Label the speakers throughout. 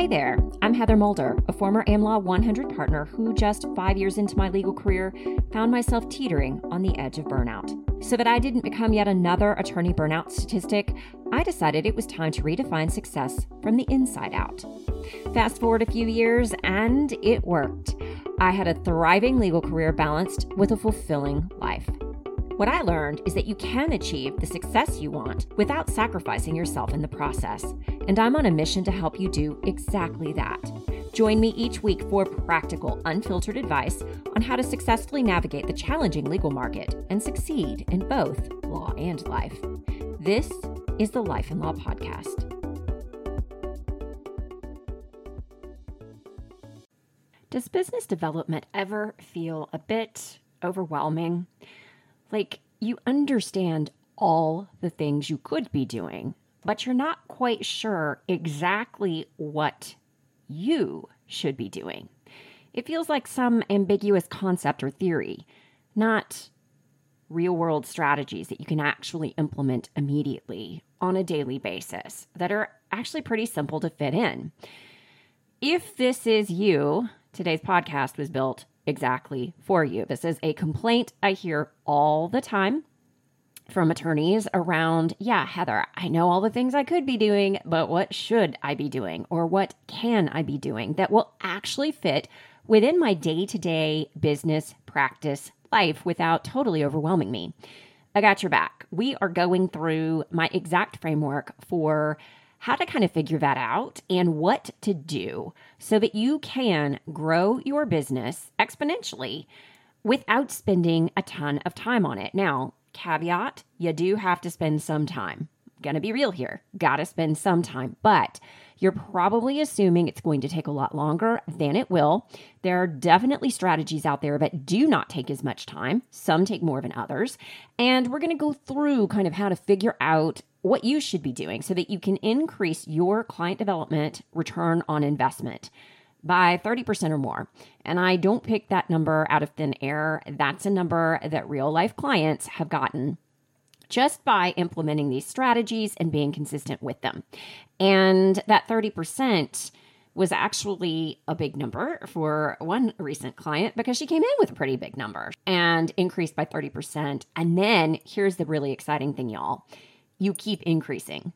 Speaker 1: Hey there, I'm Heather Moulder, a former AmLaw 100 partner who, just five years into my legal career, found myself teetering on the edge of burnout. So that I didn't become yet another attorney burnout statistic, I decided it was time to redefine success from the inside out. Fast forward a few years, and it worked. I had a thriving legal career balanced with a fulfilling life. What I learned is that you can achieve the success you want without sacrificing yourself in the process. And I'm on a mission to help you do exactly that. Join me each week for practical, unfiltered advice on how to successfully navigate the challenging legal market and succeed in both law and life. This is the Life and Law Podcast. Does business development ever feel a bit overwhelming? Like you understand all the things you could be doing, but you're not quite sure exactly what you should be doing. It feels like some ambiguous concept or theory, not real world strategies that you can actually implement immediately on a daily basis that are actually pretty simple to fit in. If this is you, today's podcast was built exactly for you. This is a complaint I hear all the time from attorneys around, yeah, Heather, I know all the things I could be doing, but what should I be doing or what can I be doing that will actually fit within my day to day business practice life without totally overwhelming me? I got your back. We are going through my exact framework for how to kind of figure that out and what to do so that you can grow your business exponentially without spending a ton of time on it. Now, caveat, you do have to spend some time. Gonna be real here. Gotta spend some time, but you're probably assuming it's going to take a lot longer than it will. There are definitely strategies out there that do not take as much time. Some take more than others. And we're to go through kind of how to figure out what you should be doing so that you can increase your client development return on investment by 30% or more. And I don't pick that number out of thin air. That's a number that real life clients have gotten just by implementing these strategies and being consistent with them. And that 30% was actually a big number for one recent client because she came in with a pretty big number and increased by 30%. And then here's the really exciting thing, y'all you keep increasing.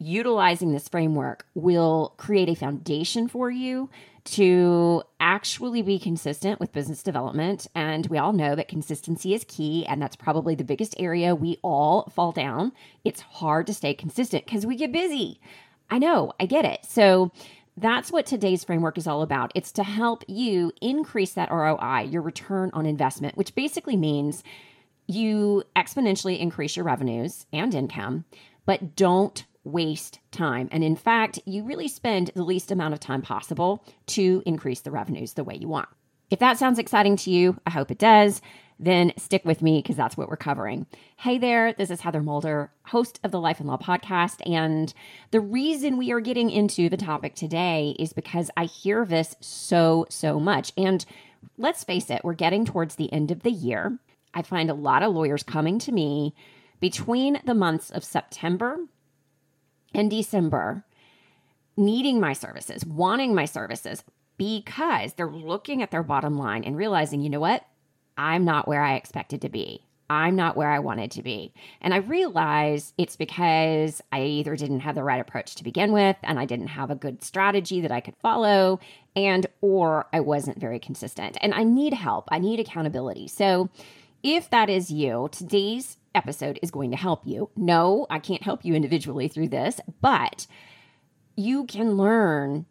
Speaker 1: Utilizing this framework will create a foundation for you to actually be consistent with business development. And we all know that consistency is key. And that's probably the biggest area we all fall down. It's hard to stay consistent because we get busy. I know, I get it. So, that's what today's framework is all about. It's to help you increase that ROI, your return on investment, which basically means you exponentially increase your revenues and income, but don't waste time. And in fact, you really spend the least amount of time possible to increase the revenues the way you want. If that sounds exciting to you, I hope it does. Then stick with me because that's what we're covering. Hey there, this is Heather Moulder, host of the Life and Law podcast. And the reason we are getting into the topic today is because I hear this so, so much. And let's face it, we're getting towards the end of the year. I find a lot of lawyers coming to me between the months of September and December needing my services, wanting my services because they're looking at their bottom line and realizing, you know what? I'm not where I expected to be. I'm not where I wanted to be. And I realize it's because I either didn't have the right approach to begin with and I didn't have a good strategy that I could follow and or I wasn't very consistent. And I need help. I need accountability. So if that is you, today's episode is going to help you. No, I can't help you individually through this, but you can learn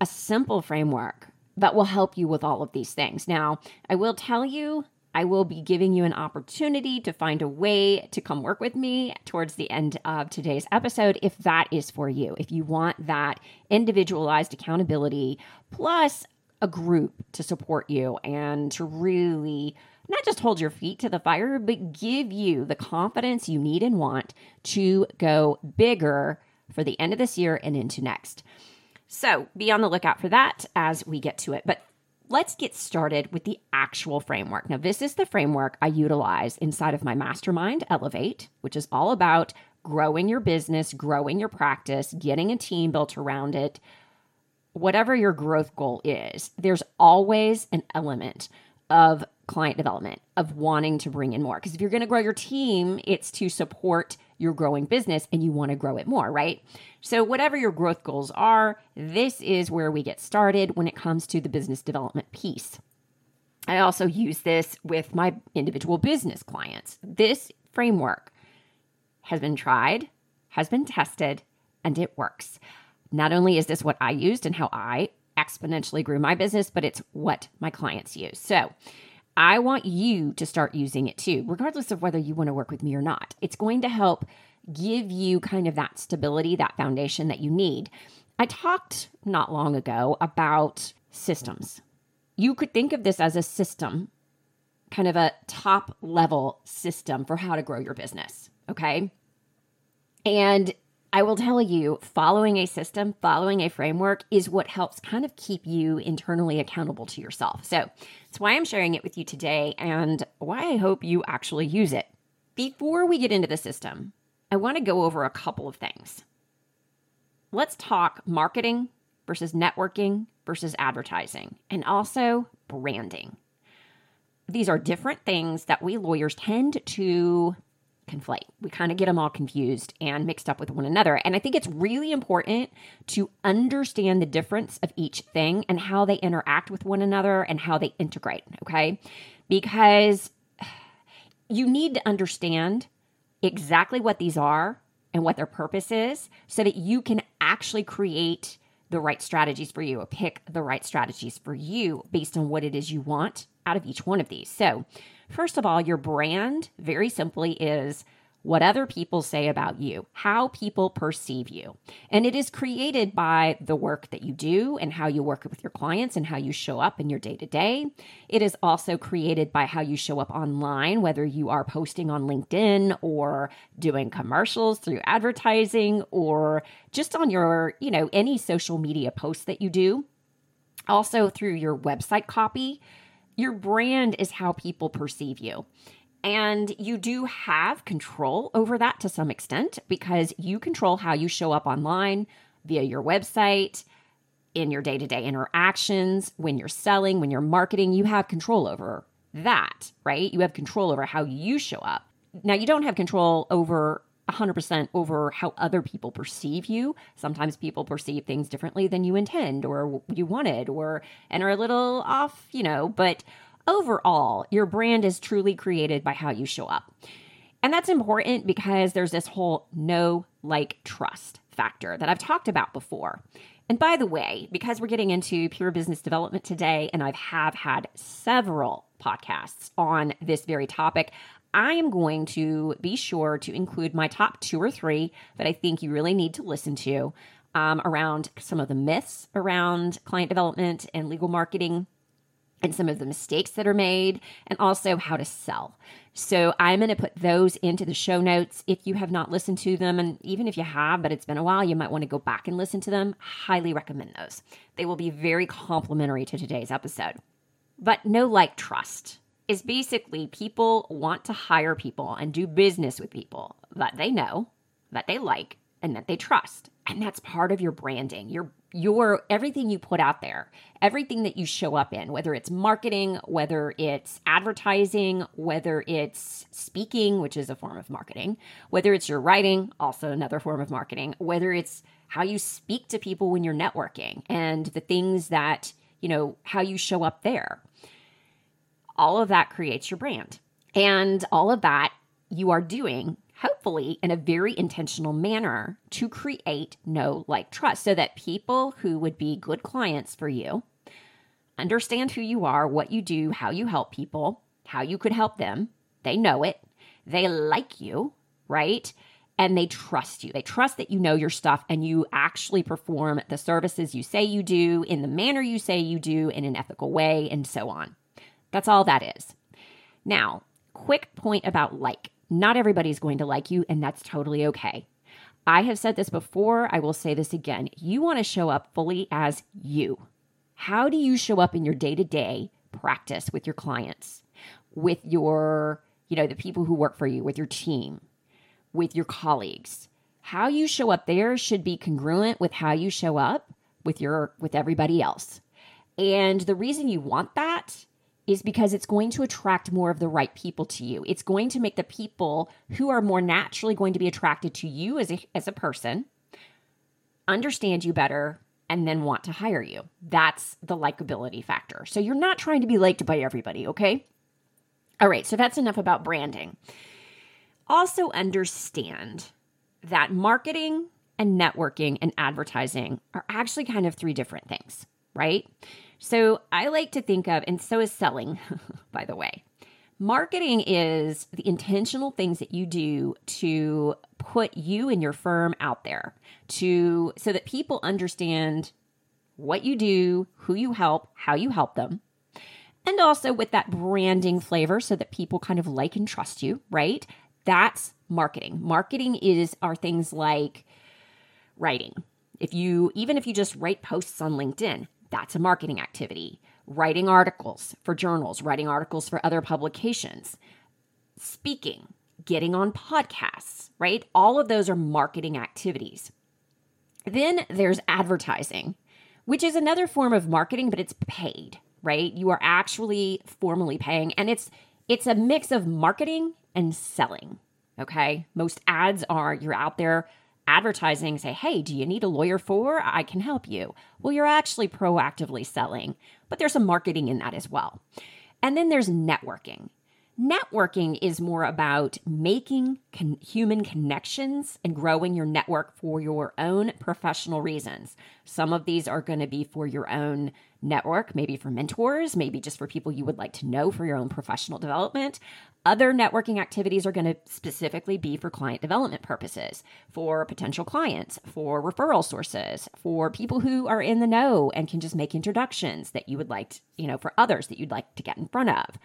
Speaker 1: a simple framework that will help you with all of these things. Now, I will tell you, I will be giving you an opportunity to find a way to come work with me towards the end of today's episode if that is for you. If you want that individualized accountability plus a group to support you and to really not just hold your feet to the fire, but give you the confidence you need and want to go bigger for the end of this year and into next. So be on the lookout for that as we get to it. But let's get started with the actual framework. Now, this is the framework I utilize inside of my mastermind, Elevate, which is all about growing your business, growing your practice, getting a team built around it, whatever your growth goal is, there's always an element of client development, of wanting to bring in more. Because if you're going to grow your team, it's to support your growing business and you want to grow it more, right? So, whatever your growth goals are, this is where we get started when it comes to the business development piece. I also use this with my individual business clients. This framework has been tried, has been tested, and it works. Not only is this what I used and how I exponentially grew my business, but it's what my clients use. So I want you to start using it too, regardless of whether you want to work with me or not. It's going to help give you kind of that stability, that foundation that you need. I talked not long ago about systems. You could think of this as a system, kind of a top level system for how to grow your business. Okay. And I will tell you, following a system, following a framework is what helps kind of keep you internally accountable to yourself. So that's why I'm sharing it with you today and why I hope you actually use it. Before we get into the system, I want to go over a couple of things. Let's talk marketing versus networking versus advertising, and also branding. These are different things that we lawyers tend to conflate. We kind of get them all confused and mixed up with one another. And I think it's really important to understand the difference of each thing and how they interact with one another and how they integrate, okay? Because you need to understand exactly what these are and what their purpose is so that you can actually create the right strategies for you or pick the right strategies for you based on what it is you want out of each one of these. So, First of all, your brand, very simply, is what other people say about you, how people perceive you. And it is created by the work that you do and how you work with your clients and how you show up in your day to day. It is also created by how you show up online, whether you are posting on LinkedIn or doing commercials through advertising or just on your, you know, any social media posts that you do. Also through your website copy your brand is how people perceive you. And you do have control over that to some extent because you control how you show up online via your website, in your day to day interactions, when you're selling, when you're marketing. You have control over that, right? You have control over how you show up. Now, you don't have control over 100% over how other people perceive you. Sometimes people perceive things differently than you intend or you wanted or and are a little off, you know, but overall, your brand is truly created by how you show up. And that's important because there's this whole no like, trust factor that I've talked about before. And by the way, because we're getting into pure business development today, and I have had several podcasts on this very topic, I am going to be sure to include my top two or three that I think you really need to listen to um, around some of the myths around client development and legal marketing and some of the mistakes that are made, and also how to sell. So, I'm going to put those into the show notes if you have not listened to them. And even if you have, but it's been a while, you might want to go back and listen to them. Highly recommend those. They will be very complementary to today's episode. But no like trust is basically people want to hire people and do business with people that they know, that they like, and that they trust. And that's part of your branding. Your your everything you put out there, everything that you show up in, whether it's marketing, whether it's advertising, whether it's speaking, which is a form of marketing, whether it's your writing, also another form of marketing, whether it's how you speak to people when you're networking and the things that, you know, how you show up there all of that creates your brand. And all of that you are doing, hopefully, in a very intentional manner to create know, like, trust so that people who would be good clients for you understand who you are, what you do, how you help people, how you could help them. They know it. They like you, right? And they trust you. They trust that you know your stuff and you actually perform the services you say you do in the manner you say you do in an ethical way and so on. That's all that is. Now, quick point about like. Not everybody's going to like you, and that's totally okay. I have said this before, I will say this again. You want to show up fully as you. How do you show up in your day to day practice with your clients, with your, you know, the people who work for you, with your team? with your colleagues. How you show up there should be congruent with how you show up with your with everybody else. And the reason you want that is because it's going to attract more of the right people to you. It's going to make the people who are more naturally going to be attracted to you as a, as a person understand you better and then want to hire you. That's the likability factor. So you're not trying to be liked by everybody, okay? All right, so that's enough about branding. Also, understand that marketing and networking and advertising are actually kind of three different things, right? So I like to think of, and so is selling, by the way. Marketing is the intentional things that you do to put you and your firm out there to so that people understand what you do, who you help, how you help them. And also with that branding flavor so that people kind of like and trust you, right? That's marketing. Marketing is are things like writing. If you even if you just write posts on LinkedIn, that's a marketing activity. Writing articles for journals, writing articles for other publications, speaking, getting on podcasts, right? All of those are marketing activities. Then there's advertising, which is another form of marketing, but it's paid, right? You are actually formally paying and it's it's a mix of marketing and selling. Okay? Most ads are you're out there advertising, say, hey, do you need a lawyer for? I can help you. Well, you're actually proactively selling, but there's some marketing in that as well. And then there's networking. Networking is more about making con- human connections and growing your network for your own professional reasons. Some of these are going to be for your own network, maybe for mentors, maybe just for people you would like to know for your own professional development. Other networking activities are going to specifically be for client development purposes, for potential clients, for referral sources, for people who are in the know and can just make introductions that you would like, to, you know, for others that you'd like to get in front of.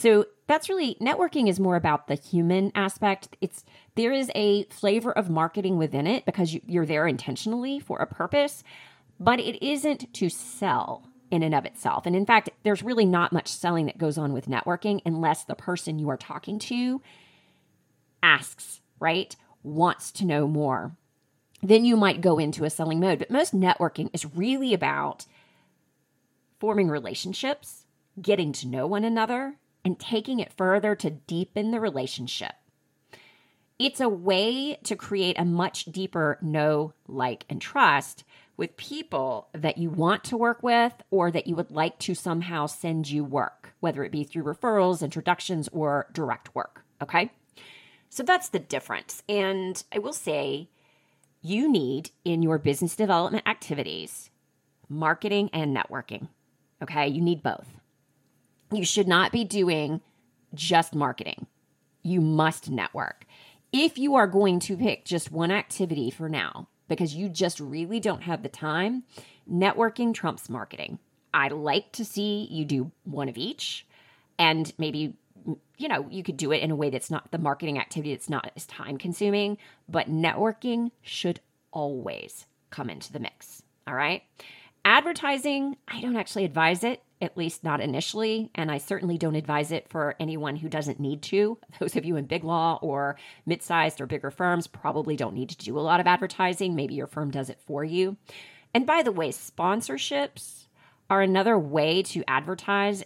Speaker 1: So that's really networking is more about the human aspect. It's there is a flavor of marketing within it because you, you're there intentionally for a purpose, but it isn't to sell in and of itself. And in fact, there's really not much selling that goes on with networking unless the person you are talking to asks, right? Wants to know more. Then you might go into a selling mode. But most networking is really about forming relationships, getting to know one another, and taking it further to deepen the relationship. It's a way to create a much deeper know, like, and trust with people that you want to work with or that you would like to somehow send you work, whether it be through referrals, introductions, or direct work. Okay. So that's the difference. And I will say, you need in your business development activities marketing and networking. Okay. You need both. You should not be doing just marketing. You must network. If you are going to pick just one activity for now, because you just really don't have the time, networking trumps marketing. I like to see you do one of each and maybe you know, you could do it in a way that's not the marketing activity that's not as time consuming, but networking should always come into the mix. All right? Advertising, I don't actually advise it at least not initially. And I certainly don't advise it for anyone who doesn't need to. Those of you in big law or mid sized or bigger firms probably don't need to do a lot of advertising. Maybe your firm does it for you. And by the way, sponsorships are another way to advertise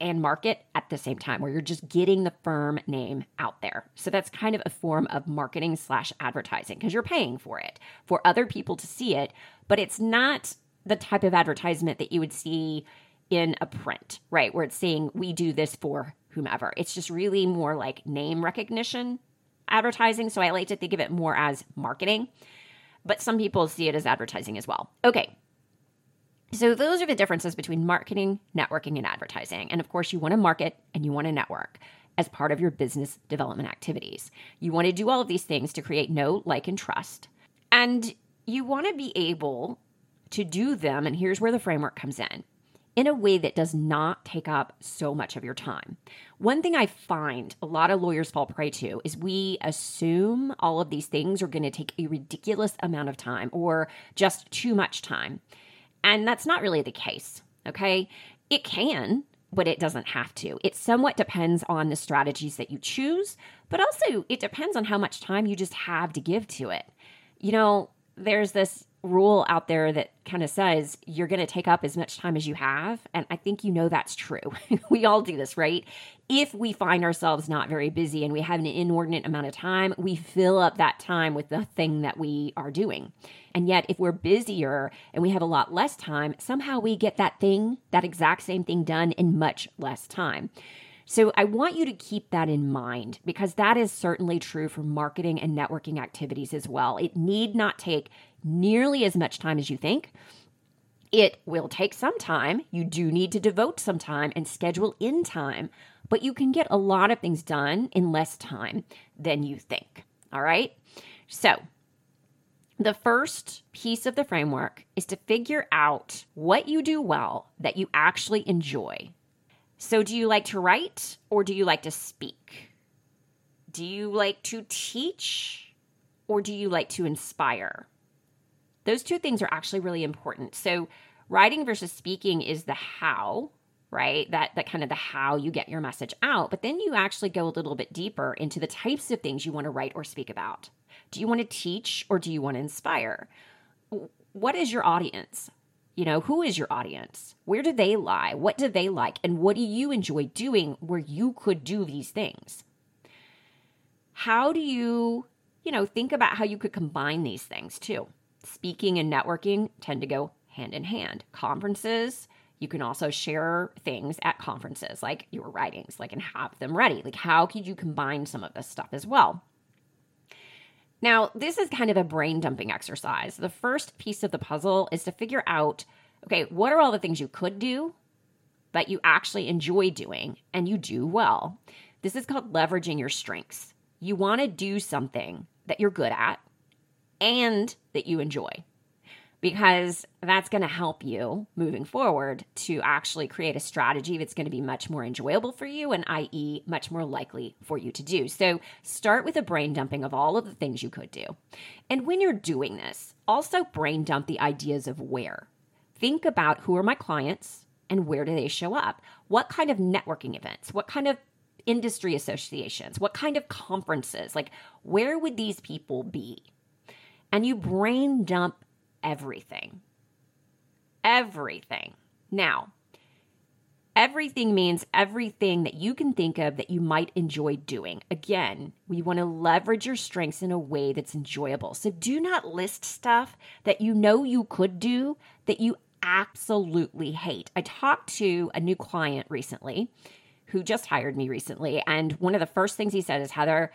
Speaker 1: and market at the same time where you're just getting the firm name out there so that's kind of a form of marketing slash advertising because you're paying for it for other people to see it but it's not the type of advertisement that you would see in a print, right? Where it's saying we do this for whomever. It's just really more like name recognition advertising. So I like to think of it more as marketing, but some people see it as advertising as well. Okay. So those are the differences between marketing, networking, and advertising. And of course, you want to market and you want to network as part of your business development activities. You want to do all of these things to create know, like, and trust. And you want to be able to do them. And here's where the framework comes in in a way that does not take up so much of your time. One thing I find a lot of lawyers fall prey to is we assume all of these things are going to take a ridiculous amount of time or just too much time. And that's not really the case, okay? It can, but it doesn't have to. It somewhat depends on the strategies that you choose, but also it depends on how much time you just have to give to it. You know, there's this rule out there that kind of says you're going to take up as much time as you have. And I think you know that's true. we all do this, right? If we find ourselves not very busy and we have an inordinate amount of time, we fill up that time with the thing that we are doing. And yet, if we're busier and we have a lot less time, somehow we get that thing, that exact same thing done in much less time. So I want you to keep that in mind because that is certainly true for marketing and networking activities as well. It need not take nearly as much time as you think. It will take some time. You do need to devote some time and schedule in time, but you can get a lot of things done in less time than you think. All right. So, the first piece of the framework is to figure out what you do well that you actually enjoy. So, do you like to write or do you like to speak? Do you like to teach or do you like to inspire? Those two things are actually really important. So, writing versus speaking is the how, right? That that kind of the how you get your message out, but then you actually go a little bit deeper into the types of things you want to write or speak about. Do you want to teach or do you want to inspire? What is your audience? You know, who is your audience? Where do they lie? What do they like? And what do you enjoy doing where you could do these things? How do you, you know, think about how you could combine these things too? speaking and networking tend to go hand in hand. Conferences, you can also share things at conferences, like your writings, like and have them ready. Like, how could you combine some of this stuff as well? Now, this is kind of a brain dumping exercise. The first piece of the puzzle is to figure out okay, what are all the things you could do that you actually enjoy doing and you do well? This is called leveraging your strengths. You want to do something that you're good at and that you enjoy because that's going to help you moving forward to actually create a strategy that's going to be much more enjoyable for you and i.e. much more likely for you to do. So start with a brain dumping of all of the things you could do. And when you're doing this, also brain dump the ideas of where. Think about who are my clients and where do they show up? What kind of networking events? What kind of industry associations? What kind of conferences? Like where would these people be? and you brain dump everything. Everything. Now, everything means everything that you can think of that you might enjoy doing. Again, we want to leverage your strengths in a way that's enjoyable. So do not list stuff that you know you could do that you absolutely hate. I talked to a new client recently who just hired me recently, and one of the first things he said is, Heather,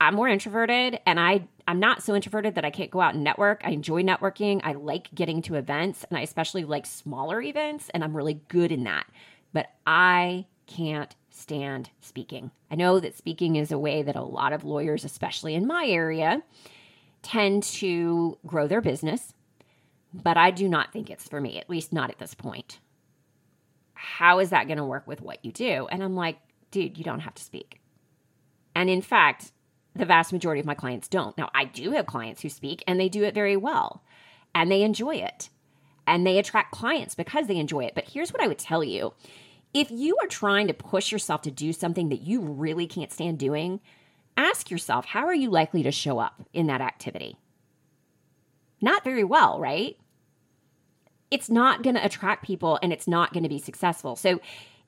Speaker 1: I'm more introverted and I I'm not so introverted that I can't go out and network. I enjoy networking. I like getting to events and I especially like smaller events and I'm really good in that. But I can't stand speaking. I know that speaking is a way that a lot of lawyers, especially in my area, tend to grow their business, but I do not think it's for me, at least not at this point. How is that going to work with what you do? And I'm like, dude, you don't have to speak. And in fact, the vast majority of my clients don't. Now, I do have clients who speak and they do it very well and they enjoy it and they attract clients because they enjoy it. But here's what I would tell you if you are trying to push yourself to do something that you really can't stand doing, ask yourself how are you likely to show up in that activity? Not very well, right? It's not going to attract people and it's not going to be successful. So,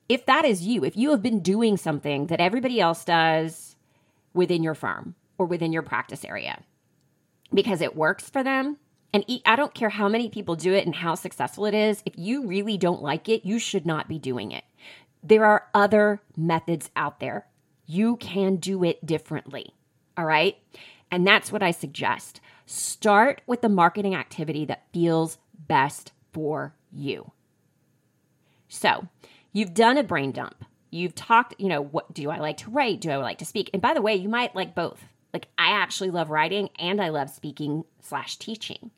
Speaker 1: if that is you, if you have been doing something that everybody else does, within your firm or within your practice area because it works for them. And I don't care how many people do it and how successful it is. If you really don't like it, you should not be doing it. There are other methods out there. You can do it differently. All right. And that's what I suggest. Start with the marketing activity that feels best for you. So, you've done a brain dump you've talked, you know, what do I like to write? Do I like to speak? And by the way, you might like both. Like I actually love writing and I love speaking slash teaching.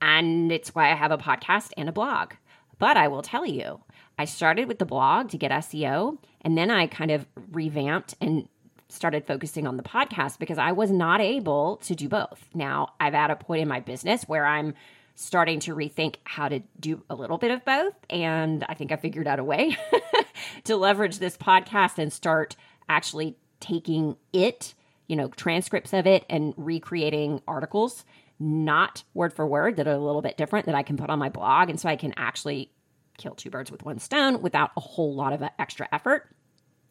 Speaker 1: And it's why I have a podcast and a blog. But I will tell you, I started with the blog to get SEO, and then I kind of revamped and started focusing on the podcast because I was not able to do both. Now, I've at a point in my business where I'm starting to rethink how to do a little bit of both. And I think I figured out a way. to leverage this podcast and start actually taking it, you know, transcripts of it and recreating articles, not word for word, that are a little bit different that I can put on my blog. And so I can actually kill two birds with one stone without a whole lot of uh, extra effort.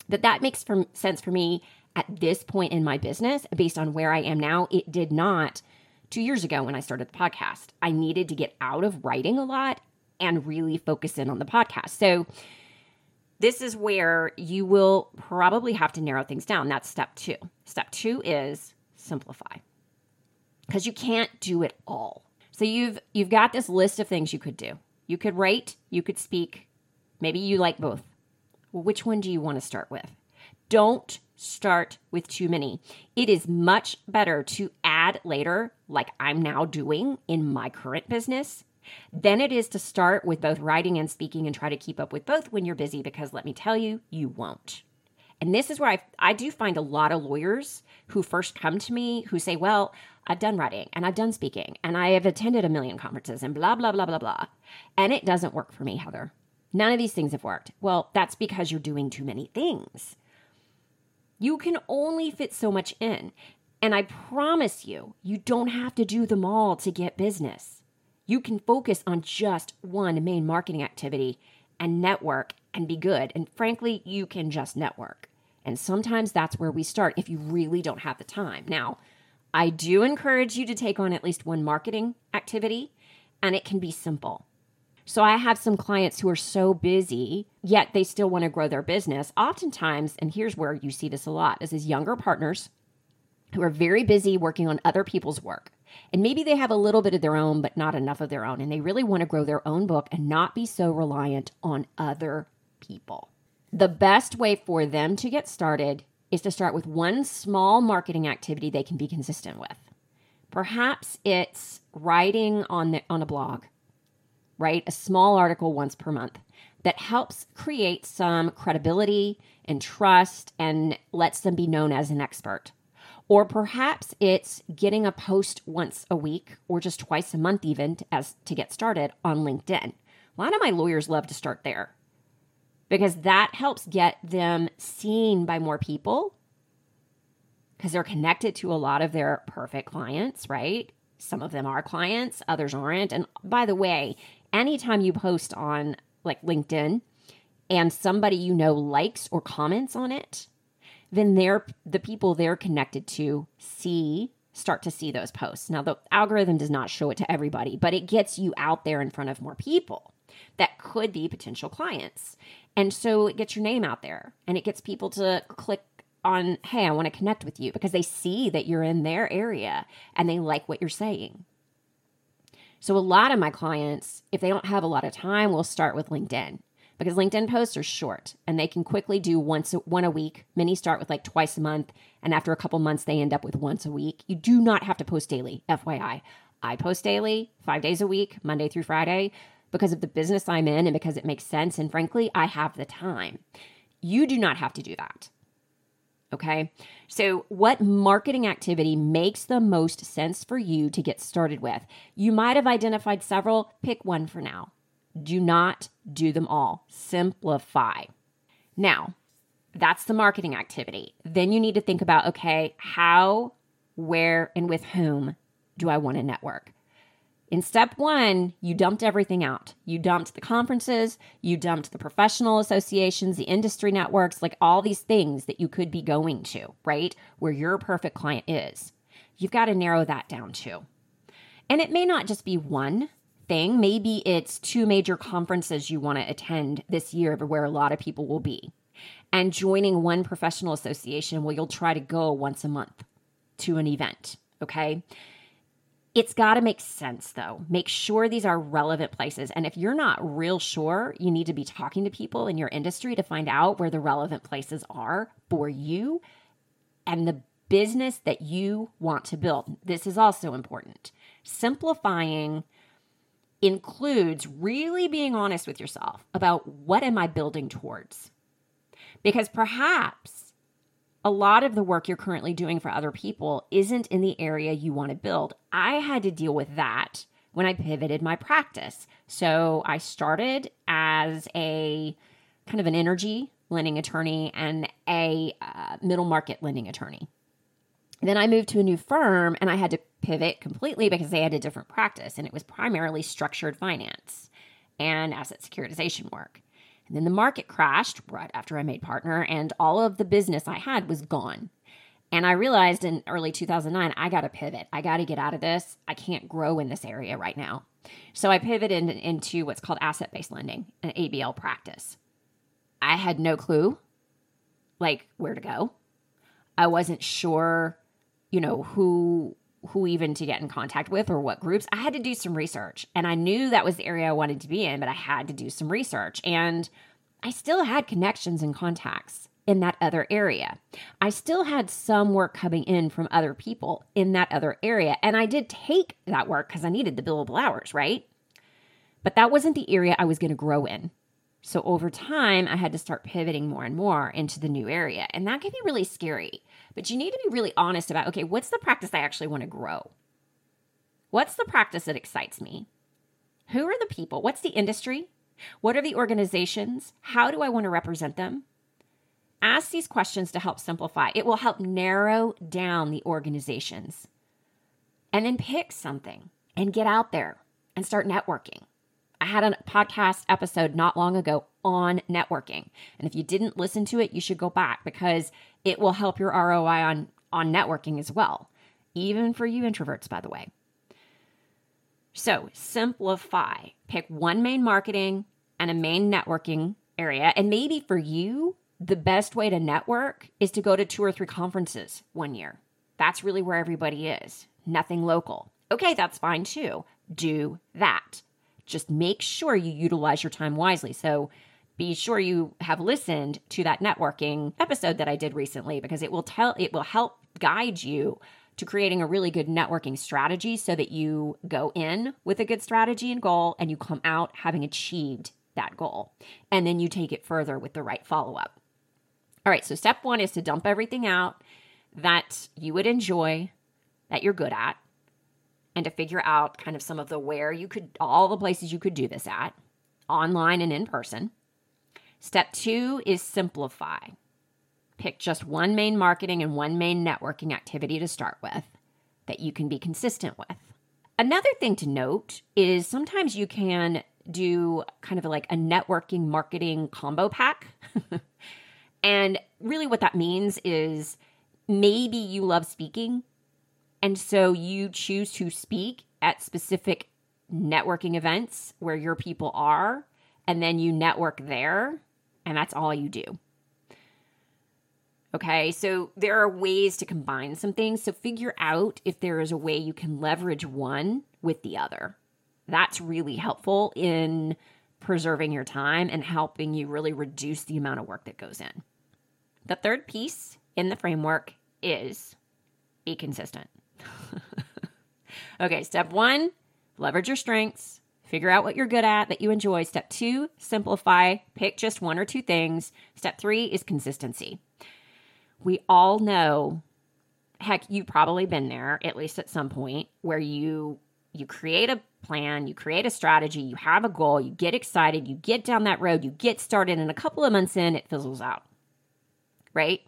Speaker 1: That that makes for, sense for me at this point in my business based on where I am now. It did not two years ago when I started the podcast. I needed to get out of writing a lot and really focus in on the podcast. So this is where you will probably have to narrow things down. That's step two. Step two is simplify because you can't do it all. So you've you've got this list of things you could do. You could write, you could speak. Maybe you like both. Well, which one do you want to start with? Don't start with too many. It is much better to add later, like I'm now doing in my current business, than it is to start with both writing and speaking and try to keep up with both when you're busy, because let me tell you, you won't. And this is where I, I do find a lot of lawyers who first come to me who say, Well, I've done writing and I've done speaking and I have attended a million conferences and blah, blah, blah, blah, blah. And it doesn't work for me, Heather. None of these things have worked. Well, that's because you're doing too many things. You can only fit so much in. And I promise you, you don't have to do them all to get business. You can focus on just one main marketing activity and network and be good. And frankly, you can just network. And sometimes that's where we start if you really don't have the time. Now, I do encourage you to take on at least one marketing activity, and it can be simple. So I have some clients who are so busy, yet they still want to grow their business. Oftentimes, and here's where you see this a lot, is as younger partners who are very busy working on other people's work. And maybe they have a little bit of their own, but not enough of their own. And they really want to grow their own book and not be so reliant on other people. The best way for them to get started is to start with one small marketing activity they can be consistent with. Perhaps it's writing on the, on a blog write a small article once per month that helps create some credibility and trust and lets them be known as an expert. Or perhaps it's getting a post once a week or just twice a month, even as to get started on LinkedIn. A lot of my lawyers love to start there because that helps get them seen by more people because they're connected to a lot of their perfect clients, right? Some of them are clients, others aren't. And by the way, anytime you post on like LinkedIn and somebody you know likes or comments on it, then they're the people they're connected to see start to see those posts. Now the algorithm does not show it to everybody, but it gets you out there in front of more people that could be potential clients. And so it gets your name out there and it gets people to click on, hey, I want to connect with you because they see that you're in their area and they like what you're saying. So, a lot of my clients, if they don't have a lot of time, will start with LinkedIn because LinkedIn posts are short and they can quickly do once one a week. Many start with like twice a month, and after a couple months, they end up with once a week. You do not have to post daily, FYI. I post daily, five days a week, Monday through Friday, because of the business I'm in and because it makes sense. And frankly, I have the time. You do not have to do that. Okay. So, what marketing activity makes the most sense for you to get started with? You might have identified several. Pick one for now. Do not do them all. Simplify. Now, that's the marketing activity. Then you need to think about okay, how, where, and with whom do I want to network? In step one, you dumped everything out. You dumped the conferences, you dumped the professional associations, the industry networks, like all these things that you could be going to, right? Where your perfect client is. You've got to narrow that down too. And it may not just be one thing, maybe it's two major conferences you want to attend this year where a lot of people will be. And joining one professional association where you'll try to go once a month to an event, okay? It's got to make sense though. Make sure these are relevant places. And if you're not real sure, you need to be talking to people in your industry to find out where the relevant places are for you and the business that you want to build. This is also important. Simplifying includes really being honest with yourself about what am I building towards? Because perhaps a lot of the work you're currently doing for other people isn't in the area you want to build. I had to deal with that when I pivoted my practice. So I started as a kind of an energy lending attorney and a uh, middle market lending attorney. Then I moved to a new firm and I had to pivot completely because they had a different practice and it was primarily structured finance and asset securitization work. And then the market crashed right after I made partner and all of the business I had was gone. And I realized in early 2009, I got to pivot. I got to get out of this. I can't grow in this area right now. So I pivoted into what's called asset based lending, an ABL practice. I had no clue like where to go. I wasn't sure, you know, who who even to get in contact with or what groups. I had to do some research and I knew that was the area I wanted to be in, but I had to do some research and I still had connections and contacts in that other area. I still had some work coming in from other people in that other area. And I did take that work because I needed the billable hours, right? But that wasn't the area I was going to grow in. So over time, I had to start pivoting more and more into the new area. And that can be really scary. But you need to be really honest about okay, what's the practice I actually want to grow? What's the practice that excites me? Who are the people? What's the industry? What are the organizations? How do I want to represent them? Ask these questions to help simplify. It will help narrow down the organizations. And then pick something and get out there and start networking. I had a podcast episode not long ago on networking. And if you didn't listen to it, you should go back because it will help your ROI on, on networking as well, even for you introverts, by the way. So simplify. Pick one main marketing and a main networking area. And maybe for you, the best way to network is to go to two or three conferences one year. That's really where everybody is, nothing local. Okay, that's fine too. Do that. Just make sure you utilize your time wisely. So be sure you have listened to that networking episode that I did recently because it will tell it will help guide you to creating a really good networking strategy so that you go in with a good strategy and goal and you come out having achieved that goal. And then you take it further with the right follow up. All right, so step one is to dump everything out that you would enjoy, that you're good at, and to figure out kind of some of the where you could, all the places you could do this at, online and in person. Step two is simplify. Pick just one main marketing and one main networking activity to start with that you can be consistent with. Another thing to note is sometimes you can do kind of like a networking marketing combo pack. and really, what that means is maybe you love speaking and so you choose to speak at specific networking events where your people are, and then you network there, and that's all you do. Okay, so there are ways to combine some things. So figure out if there is a way you can leverage one with the other. That's really helpful in preserving your time and helping you really reduce the amount of work that goes in. The third piece in the framework is be consistent. okay, step one, leverage your strengths, figure out what you're good at that you enjoy. Step two, simplify, pick just one or two things. Step three is consistency. We all know, heck, you've probably been there at least at some point where you you create a plan, you create a strategy, you have a goal, you get excited, you get down that road, you get started, and a couple of months in, it fizzles out. Right?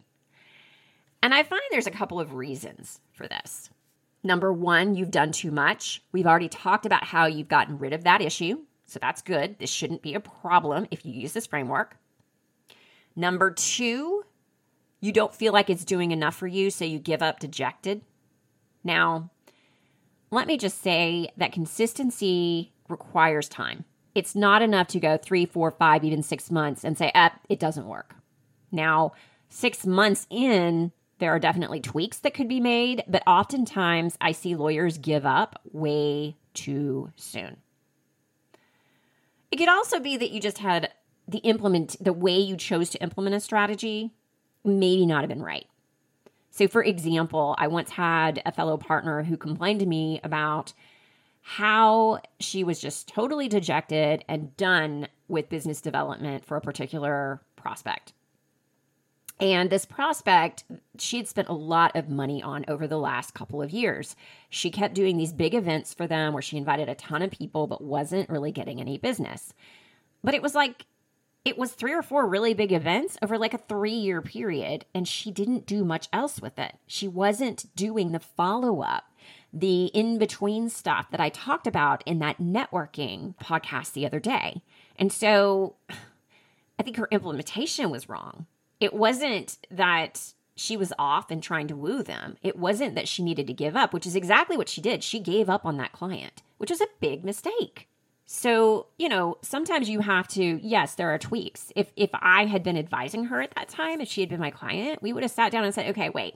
Speaker 1: And I find there's a couple of reasons for this. Number one, you've done too much. We've already talked about how you've gotten rid of that issue. So that's good. This shouldn't be a problem if you use this framework. Number two, you don't feel like it's doing enough for you, so you give up dejected. Now, let me just say that consistency requires time. It's not enough to go three, four, five, even six months and say, eh, it doesn't work. Now, six months in, there are definitely tweaks that could be made, but oftentimes I see lawyers give up way too soon. It could also be that you just had the implement the way you chose to implement a strategy maybe not have been right. So for example, I once had a fellow partner who complained to me about how she was just totally dejected and done with business development for a particular prospect. And this prospect, she had spent a lot of money on over the last couple of years. She kept doing these big events for them where she invited a ton of people, but wasn't really getting any business. But it was like it was three or four really big events over like a three year period, and she didn't do much else with it. She wasn't doing the follow up, the in between stuff that I talked about in that networking podcast the other day. And so I think her implementation was wrong. It wasn't that she was off and trying to woo them. It wasn't that she needed to give up, which is exactly what she did. She gave up on that client, which was a big mistake. So, you know, sometimes you have to, yes, there are tweaks. If if I had been advising her at that time, if she had been my client, we would have sat down and said, "Okay, wait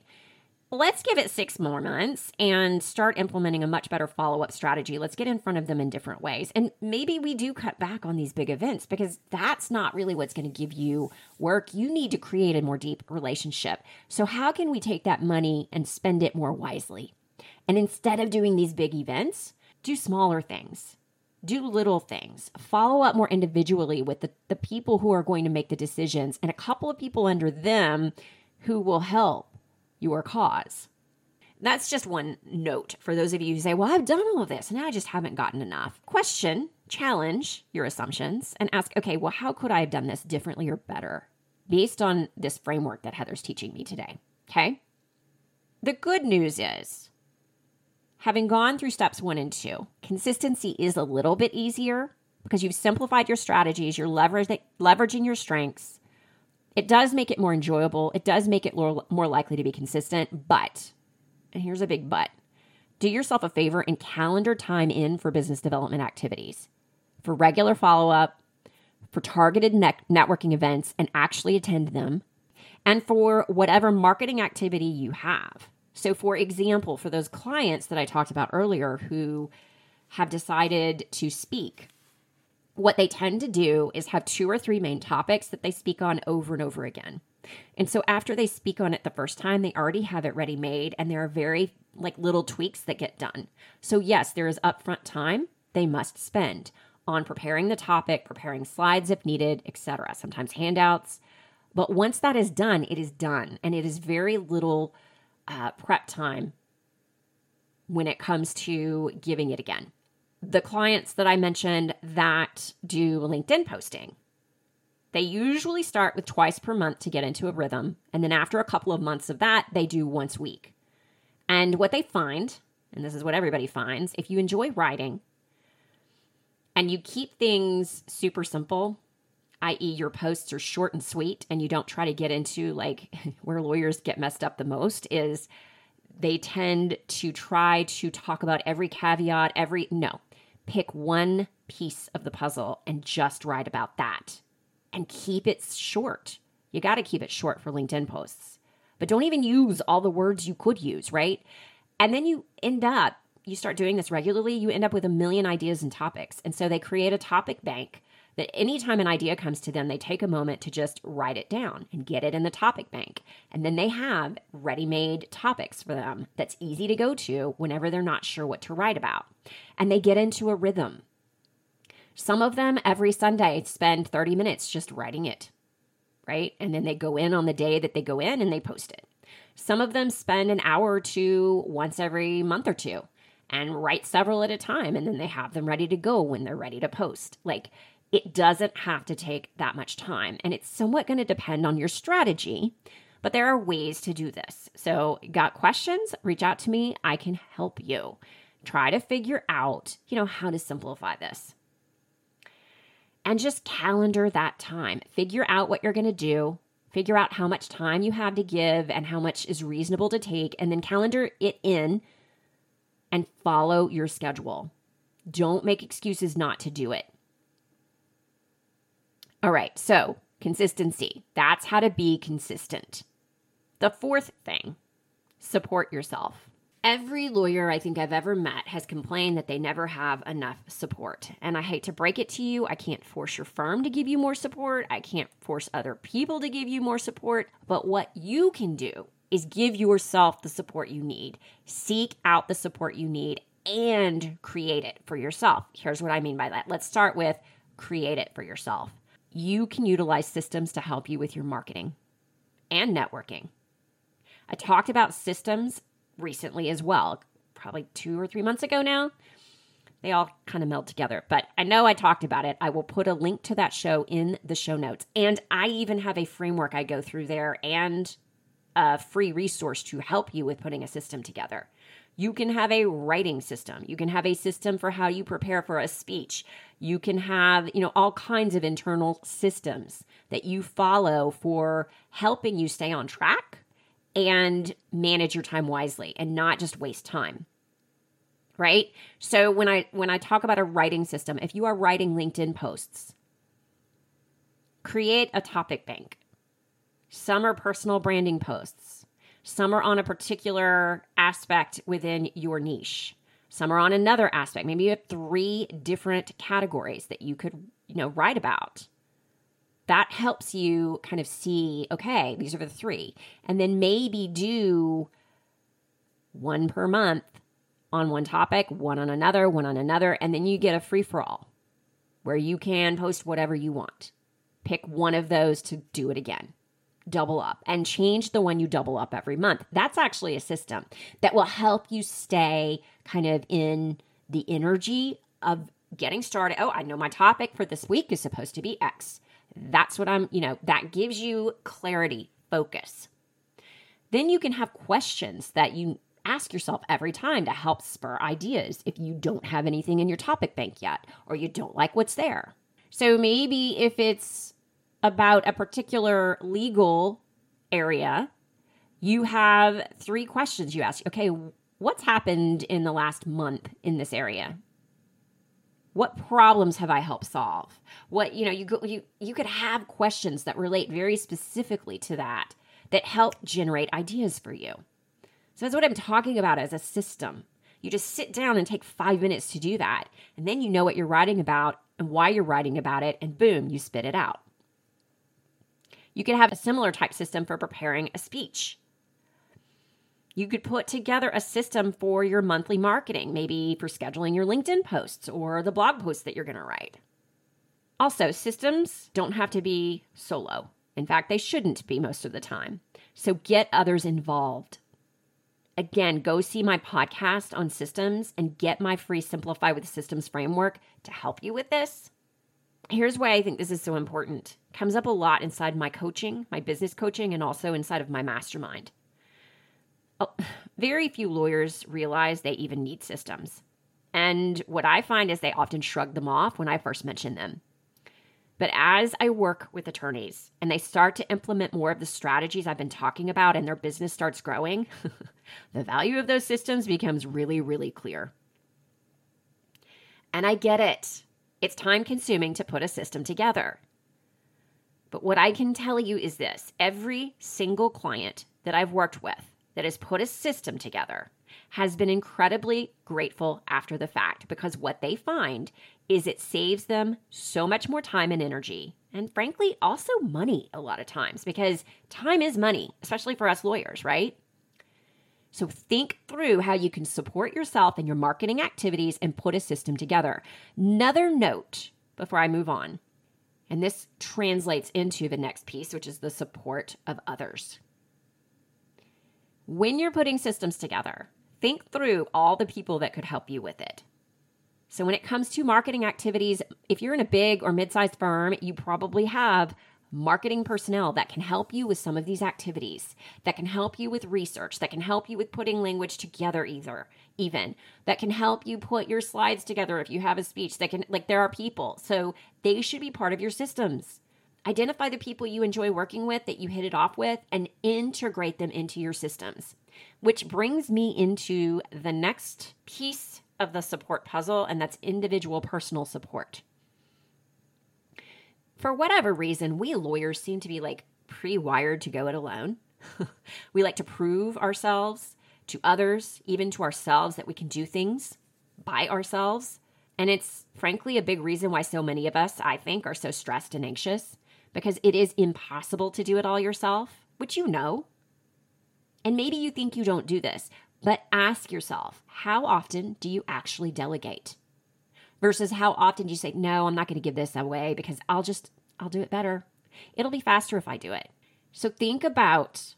Speaker 1: let's give it six more months and start implementing a much better follow up strategy. Let's get in front of them in different ways. And maybe we do cut back on these big events because that's not really what's going to give you work. You need to create a more deep relationship. So, how can we take that money and spend it more wisely? And instead of doing these big events, do smaller things. Do little things. Follow up more individually with the, the people who are going to make the decisions and a couple of people under them who will help your cause. That's just one note for those of you who say, Well, I've done all of this and I just haven't gotten enough. Question, challenge your assumptions, and ask, Okay, well, how could I have done this differently or better based on this framework that Heather's teaching me today? Okay. The good news is, having gone through steps one and two, consistency is a little bit easier because you've simplified your strategies, you're leveraging your strengths, it does make it more enjoyable. It does make it more likely to be consistent. But, and here's a big but do yourself a favor and calendar time in for business development activities, for regular follow up, for targeted networking events, and actually attend them, and for whatever marketing activity you have. So, for example, for those clients that I talked about earlier who have decided to speak what they tend to do is have two or three main topics that they speak on over and over again. And so after they speak on it the first time, they already have it ready made and there are very like little tweaks that get done. So yes, there is upfront time they must spend on preparing the topic, preparing slides if needed, etc. Sometimes handouts. But once that is done, it is done and it is very little uh, prep time when it comes to giving it again the clients that I mentioned that do LinkedIn posting. They usually start with twice per month to get into a rhythm. And then after a couple of months of that, they do once a week. And what they find, and this is what everybody finds, if you enjoy writing and you keep things super simple, i.e., your posts are short and sweet, and you don't try to get into like where lawyers get messed up the most, is they tend to try to talk about every caveat, every no pick one piece of the puzzle and just write about that and keep it short. You got to keep it short for LinkedIn posts, but don't even use all the words you could use, right? And then you end up, you start doing this regularly, you end up with a million ideas and topics. And so they create a topic bank that anytime an idea comes to them, they take a moment to just write it down and get it in the topic bank. And then they have ready made topics for them that's easy to go to whenever they're not sure what to write about. And they get into a rhythm. Some of them every Sunday spend 30 minutes just writing it, right? And then they go in on the day that they go in and they post it. Some of them spend an hour or two once every month or two and write several at a time and then they have them ready to go when they're ready to post. Like it doesn't have to take that much time, and it's somewhat going to depend on your strategy. But there are ways to do this. So, got questions? Reach out to me. I can help you. Try to figure out, you know, how to simplify this. And just calendar that time. Figure out what you're going to do. Figure out how much time you have to give and how much is reasonable to take, and then calendar it in and follow your schedule. Don't make excuses not to do it. All right, so consistency. That's how to be consistent. The fourth thing support yourself. Every lawyer I think I've ever met has complained that they never have enough support. And I hate to break it to you, I can't force your firm to give you more support. I can't force other people to give you more support. But what you can do is give yourself the support you need. Seek out the support you need and create it for yourself. Here's what I mean by that. Let's start with create it for yourself you can utilize systems to help you with your marketing and networking. I talked about systems recently as well, probably two or three months ago now. They all kind of meld together. But I know I talked about it. I will put a link to that show in the show notes. And I even have a framework I go through there and a free resource to help you with putting a system together. You can have a writing system. You can have a system for how you prepare for a speech. You can have, you know, all kinds of internal systems that you follow for helping you stay on track and manage your time wisely and not just waste time. Right? So when I when I talk about a writing system, if you are writing LinkedIn posts, create a topic bank. Some are personal branding posts. Some are on a particular aspect within your niche. Some are on another aspect. Maybe you have three different categories that you could, you know, write about. That helps you kind of see, okay, these are the three. And then maybe do one per month on one topic, one on another, one on another, and then you get a free for all where you can post whatever you want. Pick one of those to do it again double up and change the one you double up every month. That's actually a system that will help you stay kind of in the energy of getting started. Oh, I know my topic for this week is supposed to be X. That's what I'm, you know, that gives you clarity, focus. Then you can have questions that you ask yourself every time to help spur ideas if you don't have anything in your topic bank yet or you don't like what's there. So maybe if it's about a particular legal area, you have three questions you ask. Okay, what's happened in the last month in this area? What problems have I helped solve? What, you know, you you you could have questions that relate very specifically to that that help generate ideas for you. So that's what I'm talking about as a system. You just sit down and take 5 minutes to do that, and then you know what you're writing about and why you're writing about it and boom, you spit it out. You could have a similar type system for preparing a speech. You could put together a system for your monthly marketing, maybe for scheduling your LinkedIn posts or the blog posts that you're going to write. Also, systems don't have to be solo. In fact, they shouldn't be most of the time. So get others involved. Again, go see my podcast on systems and get my free Simplify with Systems framework to help you with this here's why I think this is so important. Comes up a lot inside my coaching, my business coaching, and also inside of my mastermind. Very few lawyers realize they even need systems. And what I find is they often shrug them off when I first mention them. But as I work with attorneys and they start to implement more of the strategies I've been talking about and their business starts growing, the value of those systems becomes really, really clear. And I get it. It's time consuming to put a system together. But what I can tell you is this every single client that I've worked with that has put a system together has been incredibly grateful after the fact because what they find is it saves them so much more time and energy. And frankly, also money a lot of times because time is money, especially for us lawyers, right? So think through how you can support yourself and your marketing activities and put a system together. Another note before I move on, and this translates into the next piece, which is the support of others. When you're putting systems together, think through all the people that could help you with it. So, when it comes to marketing activities, if you're in a big or mid sized firm, you probably have marketing personnel that can help you with some of these activities, that can help you with research, that can help you with putting language together either even that can help you put your slides together if you have a speech that can like there are people. So they should be part of your systems. Identify the people you enjoy working with that you hit it off with and integrate them into your systems. Which brings me into the next piece of the support puzzle and that's individual personal support for whatever reason, we lawyers seem to be like pre wired to go it alone. we like to prove ourselves to others, even to ourselves, that we can do things by ourselves. And it's frankly a big reason why so many of us, I think, are so stressed and anxious because it is impossible to do it all yourself, which you know. And maybe you think you don't do this, but ask yourself how often do you actually delegate? Versus how often do you say, no, I'm not going to give this away because I'll just, I'll do it better. It'll be faster if I do it. So think about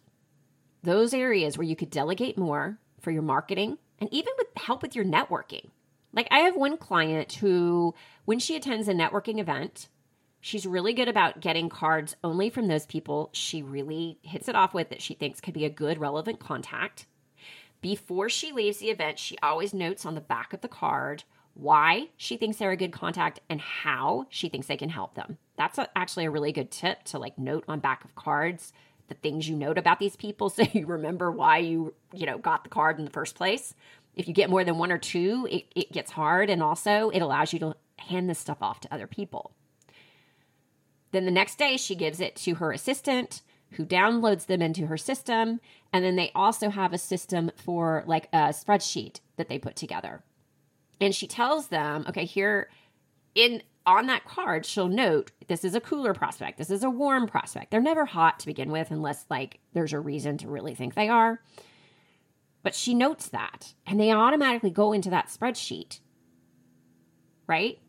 Speaker 1: those areas where you could delegate more for your marketing and even with help with your networking. Like, I have one client who, when she attends a networking event, she's really good about getting cards only from those people she really hits it off with that she thinks could be a good, relevant contact. Before she leaves the event, she always notes on the back of the card why she thinks they're a good contact and how she thinks they can help them. That's a, actually a really good tip to like note on back of cards the things you note about these people so you remember why you, you know, got the card in the first place. If you get more than one or two, it, it gets hard and also it allows you to hand this stuff off to other people. Then the next day she gives it to her assistant who downloads them into her system and then they also have a system for like a spreadsheet that they put together and she tells them, okay, here in on that card, she'll note this is a cooler prospect, this is a warm prospect. They're never hot to begin with, unless like there's a reason to really think they are. But she notes that, and they automatically go into that spreadsheet. Right?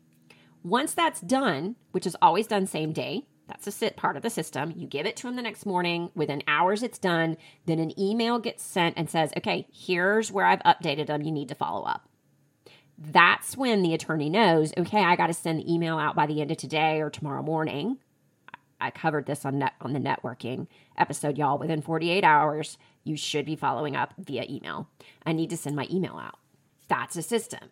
Speaker 1: Once that's done, which is always done same day, that's a sit part of the system. You give it to them the next morning. Within hours, it's done. Then an email gets sent and says, okay, here's where I've updated them. You need to follow up that's when the attorney knows, okay, I got to send the email out by the end of today or tomorrow morning. I covered this on net, on the networking episode, y'all. Within 48 hours, you should be following up via email. I need to send my email out. That's a system.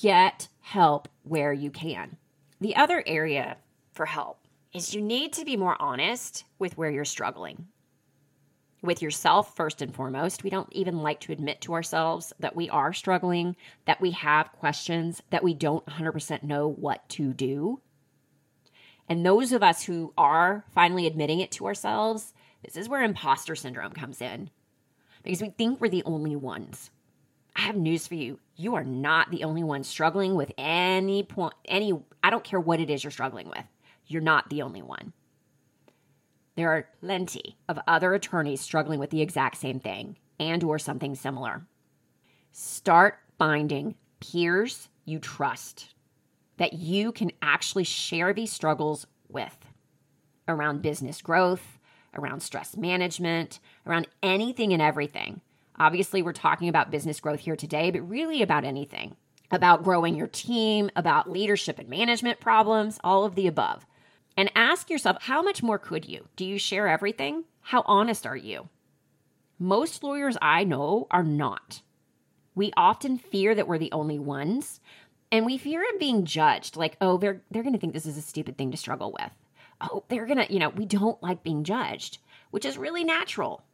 Speaker 1: Get help where you can. The other area for help is you need to be more honest with where you're struggling with yourself first and foremost. We don't even like to admit to ourselves that we are struggling, that we have questions, that we don't 100% know what to do. And those of us who are finally admitting it to ourselves, this is where imposter syndrome comes in because we think we're the only ones. I have news for you. You are not the only one struggling with any point, any, I don't care what it is you're struggling with. You're not the only one. There are plenty of other attorneys struggling with the exact same thing and or something similar. Start finding peers you trust that you can actually share these struggles with around business growth, around stress management, around anything and everything. Obviously, we're talking about business growth here today, but really about anything about growing your team, about leadership and management problems, all of the above and ask yourself how much more could you? Do you share everything? How honest are you? Most lawyers I know are not. We often fear that we're the only ones, and we fear of being judged like, oh, they're, they're going to think this is a stupid thing to struggle with. Oh, they're going to, you know, we don't like being judged, which is really natural.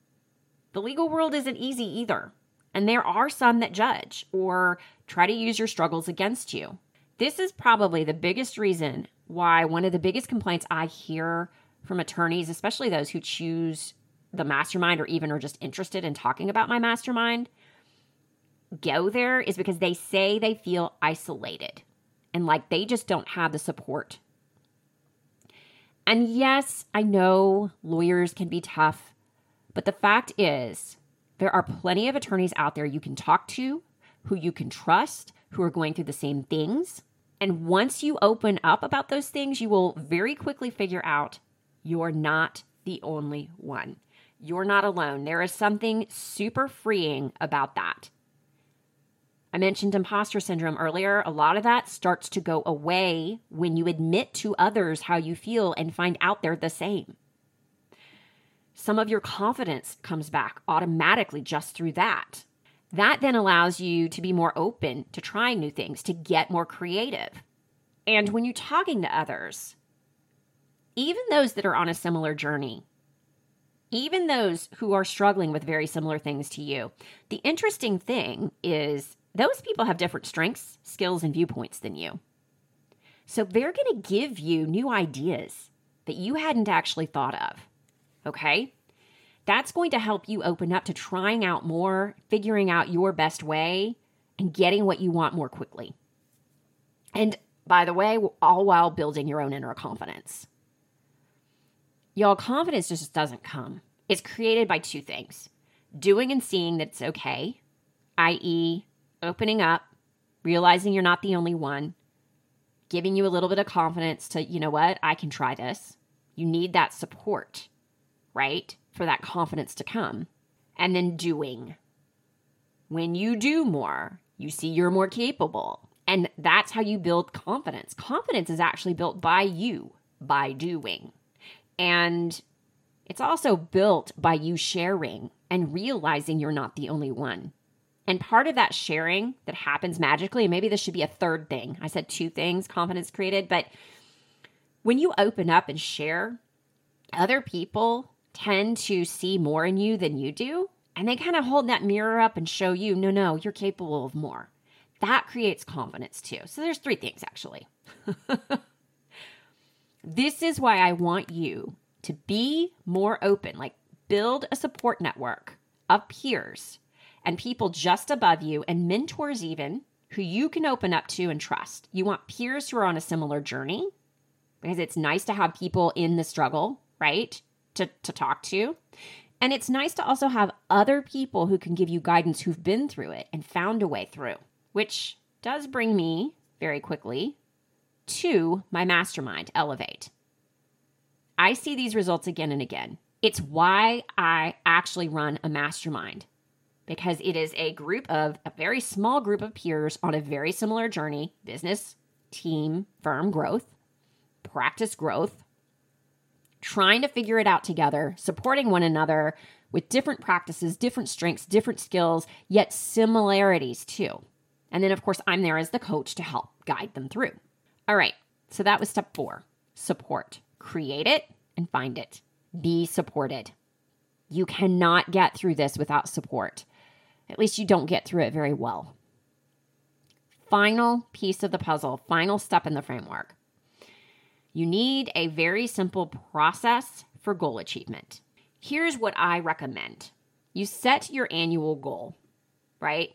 Speaker 1: The legal world isn't easy either. And there are some that judge or try to use your struggles against you. This is probably the biggest reason why one of the biggest complaints I hear from attorneys, especially those who choose the mastermind or even are just interested in talking about my mastermind, go there is because they say they feel isolated and like they just don't have the support. And yes, I know lawyers can be tough, but the fact is, there are plenty of attorneys out there you can talk to, who you can trust, who are going through the same things. And once you open up about those things, you will very quickly figure out you're not the only one. You're not alone. There is something super freeing about that. I mentioned imposter syndrome earlier. A lot of that starts to go away when you admit to others how you feel and find out they're the same. Some of your confidence comes back automatically just through that. That then allows you to be more open to trying new things, to get more creative. And when you're talking to others, even those that are on a similar journey, even those who are struggling with very similar things to you, the interesting thing is those people have different strengths, skills, and viewpoints than you. So they're going to give you new ideas that you hadn't actually thought of. Okay? That's going to help you open up to trying out more, figuring out your best way, and getting what you want more quickly. And by the way, all while building your own inner confidence. Y'all, confidence just doesn't come. It's created by two things doing and seeing that it's okay, i.e., opening up, realizing you're not the only one, giving you a little bit of confidence to, you know what, I can try this. You need that support, right? For that confidence to come. And then doing. When you do more, you see you're more capable And that's how you build confidence. Confidence is actually built by you, by doing. And it's also built by you sharing and realizing you're not the only one. And part of that sharing that happens magically, and maybe this should be a third thing. I said two things confidence created, but when you open up and share, other people tend to see more in you than you do. And they kind of hold that mirror up and show you, no, no, you're capable of more. That creates confidence too. So there's three things actually. this is why I want you to be more open, like build a support network of peers and people just above you and mentors even who you can open up to and trust. You want peers who are on a similar journey because it's nice to have people in the struggle, right? To, to talk to. And it's nice to also have other people who can give you guidance who've been through it and found a way through, which does bring me very quickly to my mastermind, Elevate. I see these results again and again. It's why I actually run a mastermind because it is a group of a very small group of peers on a very similar journey business, team, firm growth, practice growth, trying to figure it out together, supporting one another with different practices, different strengths, different skills, yet similarities too. And then, of course, I'm there as the coach to help guide them through. All right, so that was step four support. Create it and find it. Be supported. You cannot get through this without support. At least you don't get through it very well. Final piece of the puzzle, final step in the framework you need a very simple process for goal achievement. Here's what I recommend you set your annual goal, right?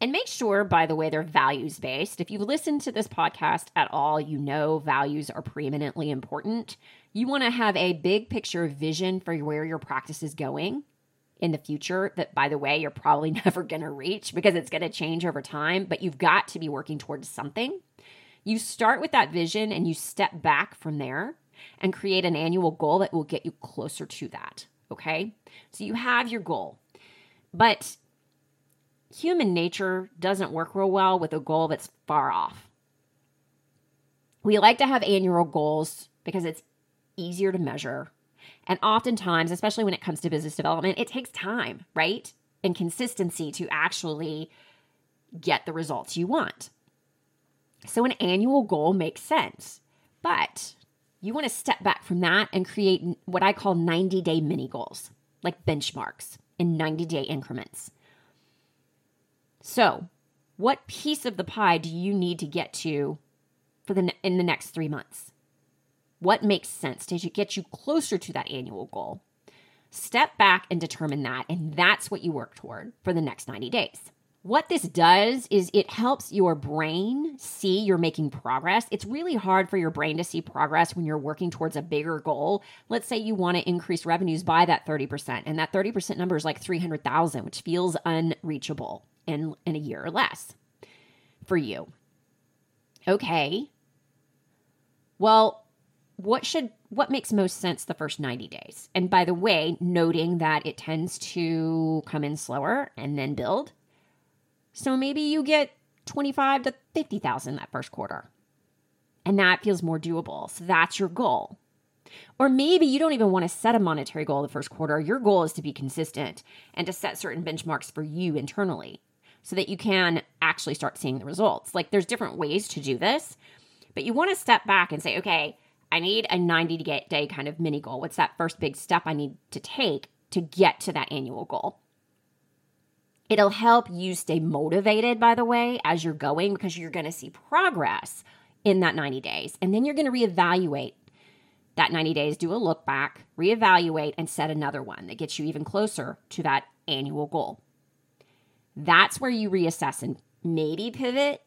Speaker 1: And make sure, by the way, they're values based. If you've listened to this podcast at all, you know values are preeminently important. You want to have a big picture vision for where your practice is going in the future, that, by the way, you're probably never going to reach because it's going to change over time, but you've got to be working towards something. You start with that vision and you step back from there and create an annual goal that will get you closer to that. Okay. So you have your goal, but human nature doesn't work real well with a goal that's far off. We like to have annual goals because it's easier to measure. And oftentimes, especially when it comes to business development, it takes time, right? And consistency to actually get the results you want. So an annual goal makes sense. But you want to step back from that and create what I call 90 day mini goals, like benchmarks in 90 day increments. So, what piece of the pie do you need to get to for the in the next 3 months? What makes sense to get you closer to that annual goal? Step back and determine that, and that's what you work toward for the next 90 days. What this does is it helps your brain see you're making progress. It's really hard for your brain to see progress when you're working towards a bigger goal. Let's say you want to increase revenues by that 30%, and that 30% number is like 300,000, which feels unreachable in, in a year or less for you. Okay. Well, what should what makes most sense the first 90 days? And by the way, noting that it tends to come in slower and then build so maybe you get 25 to 50,000 that first quarter. And that feels more doable. So that's your goal. Or maybe you don't even want to set a monetary goal the first quarter. Your goal is to be consistent and to set certain benchmarks for you internally so that you can actually start seeing the results. Like there's different ways to do this, but you want to step back and say, okay, I need a 90 day kind of mini goal. What's that first big step I need to take to get to that annual goal? It'll help you stay motivated, by the way, as you're going because you're going to see progress in that 90 days. And then you're going to reevaluate that 90 days, do a look back, reevaluate, and set another one that gets you even closer to that annual goal. That's where you reassess and maybe pivot.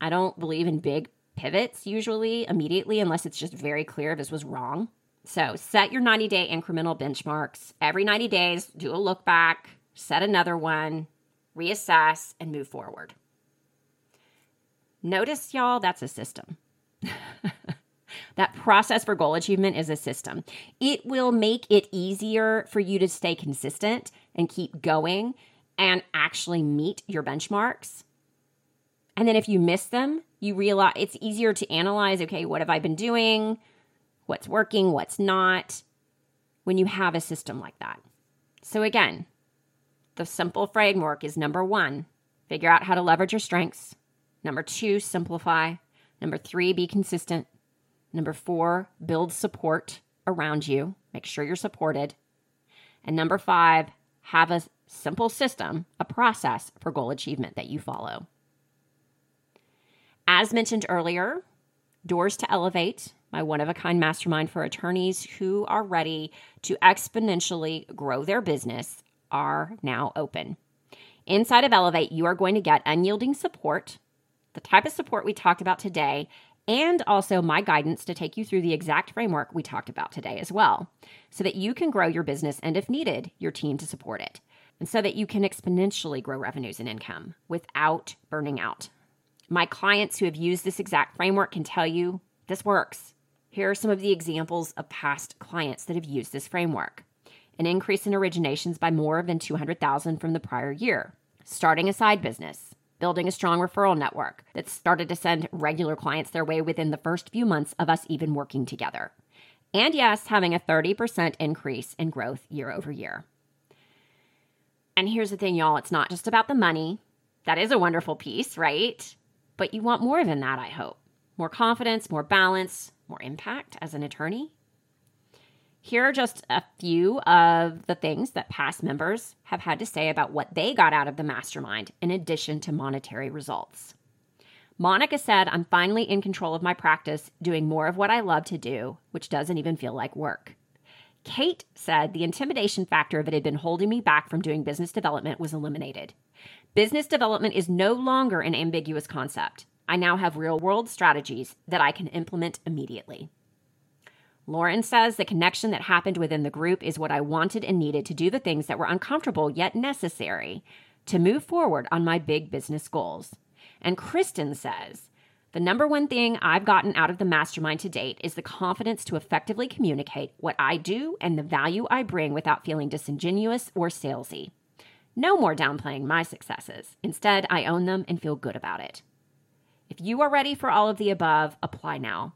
Speaker 1: I don't believe in big pivots usually immediately unless it's just very clear this was wrong. So set your 90 day incremental benchmarks. Every 90 days, do a look back, set another one, reassess, and move forward. Notice, y'all, that's a system. that process for goal achievement is a system. It will make it easier for you to stay consistent and keep going and actually meet your benchmarks And then if you miss them, you realize it's easier to analyze okay, what have I been doing? What's working? What's not? When you have a system like that. So, again, the simple framework is number one, figure out how to leverage your strengths. Number two, simplify. Number three, be consistent. Number four, build support around you. Make sure you're supported. And number five, have a simple system, a process for goal achievement that you follow. As mentioned earlier, Doors to Elevate, my one of a kind mastermind for attorneys who are ready to exponentially grow their business, are now open. Inside of Elevate, you are going to get unyielding support, the type of support we talked about today, and also my guidance to take you through the exact framework we talked about today as well, so that you can grow your business and, if needed, your team to support it, and so that you can exponentially grow revenues and income without burning out. My clients who have used this exact framework can tell you this works. Here are some of the examples of past clients that have used this framework. An increase in originations by more than 200,000 from the prior year, starting a side business, building a strong referral network that started to send regular clients their way within the first few months of us even working together. And yes, having a 30% increase in growth year over year. And here's the thing, y'all it's not just about the money. That is a wonderful piece, right? But you want more than that, I hope. More confidence, more balance, more impact as an attorney. Here are just a few of the things that past members have had to say about what they got out of the mastermind in addition to monetary results. Monica said, I'm finally in control of my practice, doing more of what I love to do, which doesn't even feel like work. Kate said the intimidation factor that had been holding me back from doing business development was eliminated. Business development is no longer an ambiguous concept. I now have real world strategies that I can implement immediately. Lauren says the connection that happened within the group is what I wanted and needed to do the things that were uncomfortable yet necessary to move forward on my big business goals. And Kristen says, the number one thing I've gotten out of the mastermind to date is the confidence to effectively communicate what I do and the value I bring without feeling disingenuous or salesy. No more downplaying my successes. Instead, I own them and feel good about it. If you are ready for all of the above, apply now.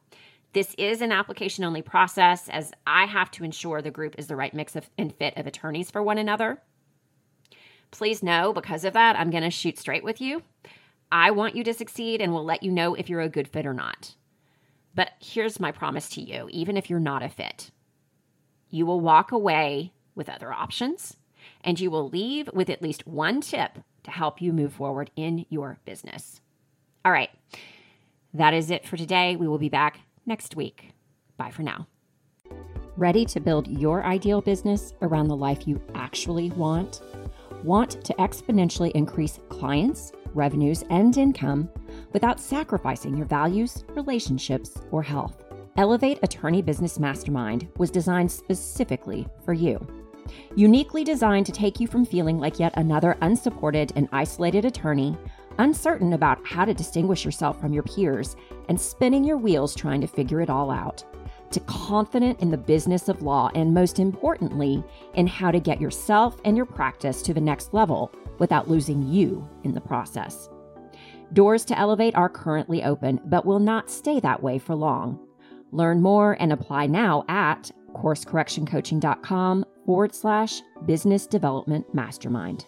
Speaker 1: This is an application only process as I have to ensure the group is the right mix of, and fit of attorneys for one another. Please know, because of that, I'm going to shoot straight with you. I want you to succeed and will let you know if you're a good fit or not. But here's my promise to you even if you're not a fit, you will walk away with other options and you will leave with at least one tip to help you move forward in your business. All right, that is it for today. We will be back next week. Bye for now. Ready to build your ideal business around the life you actually want? Want to exponentially increase clients, revenues, and income without sacrificing your values, relationships, or health? Elevate Attorney Business Mastermind was designed specifically for you. Uniquely designed to take you from feeling like yet another unsupported and isolated attorney uncertain about how to distinguish yourself from your peers, and spinning your wheels trying to figure it all out, to confident in the business of law, and most importantly, in how to get yourself and your practice to the next level without losing you in the process. Doors to Elevate are currently open, but will not stay that way for long. Learn more and apply now at coursecorrectioncoaching.com forward slash business development mastermind.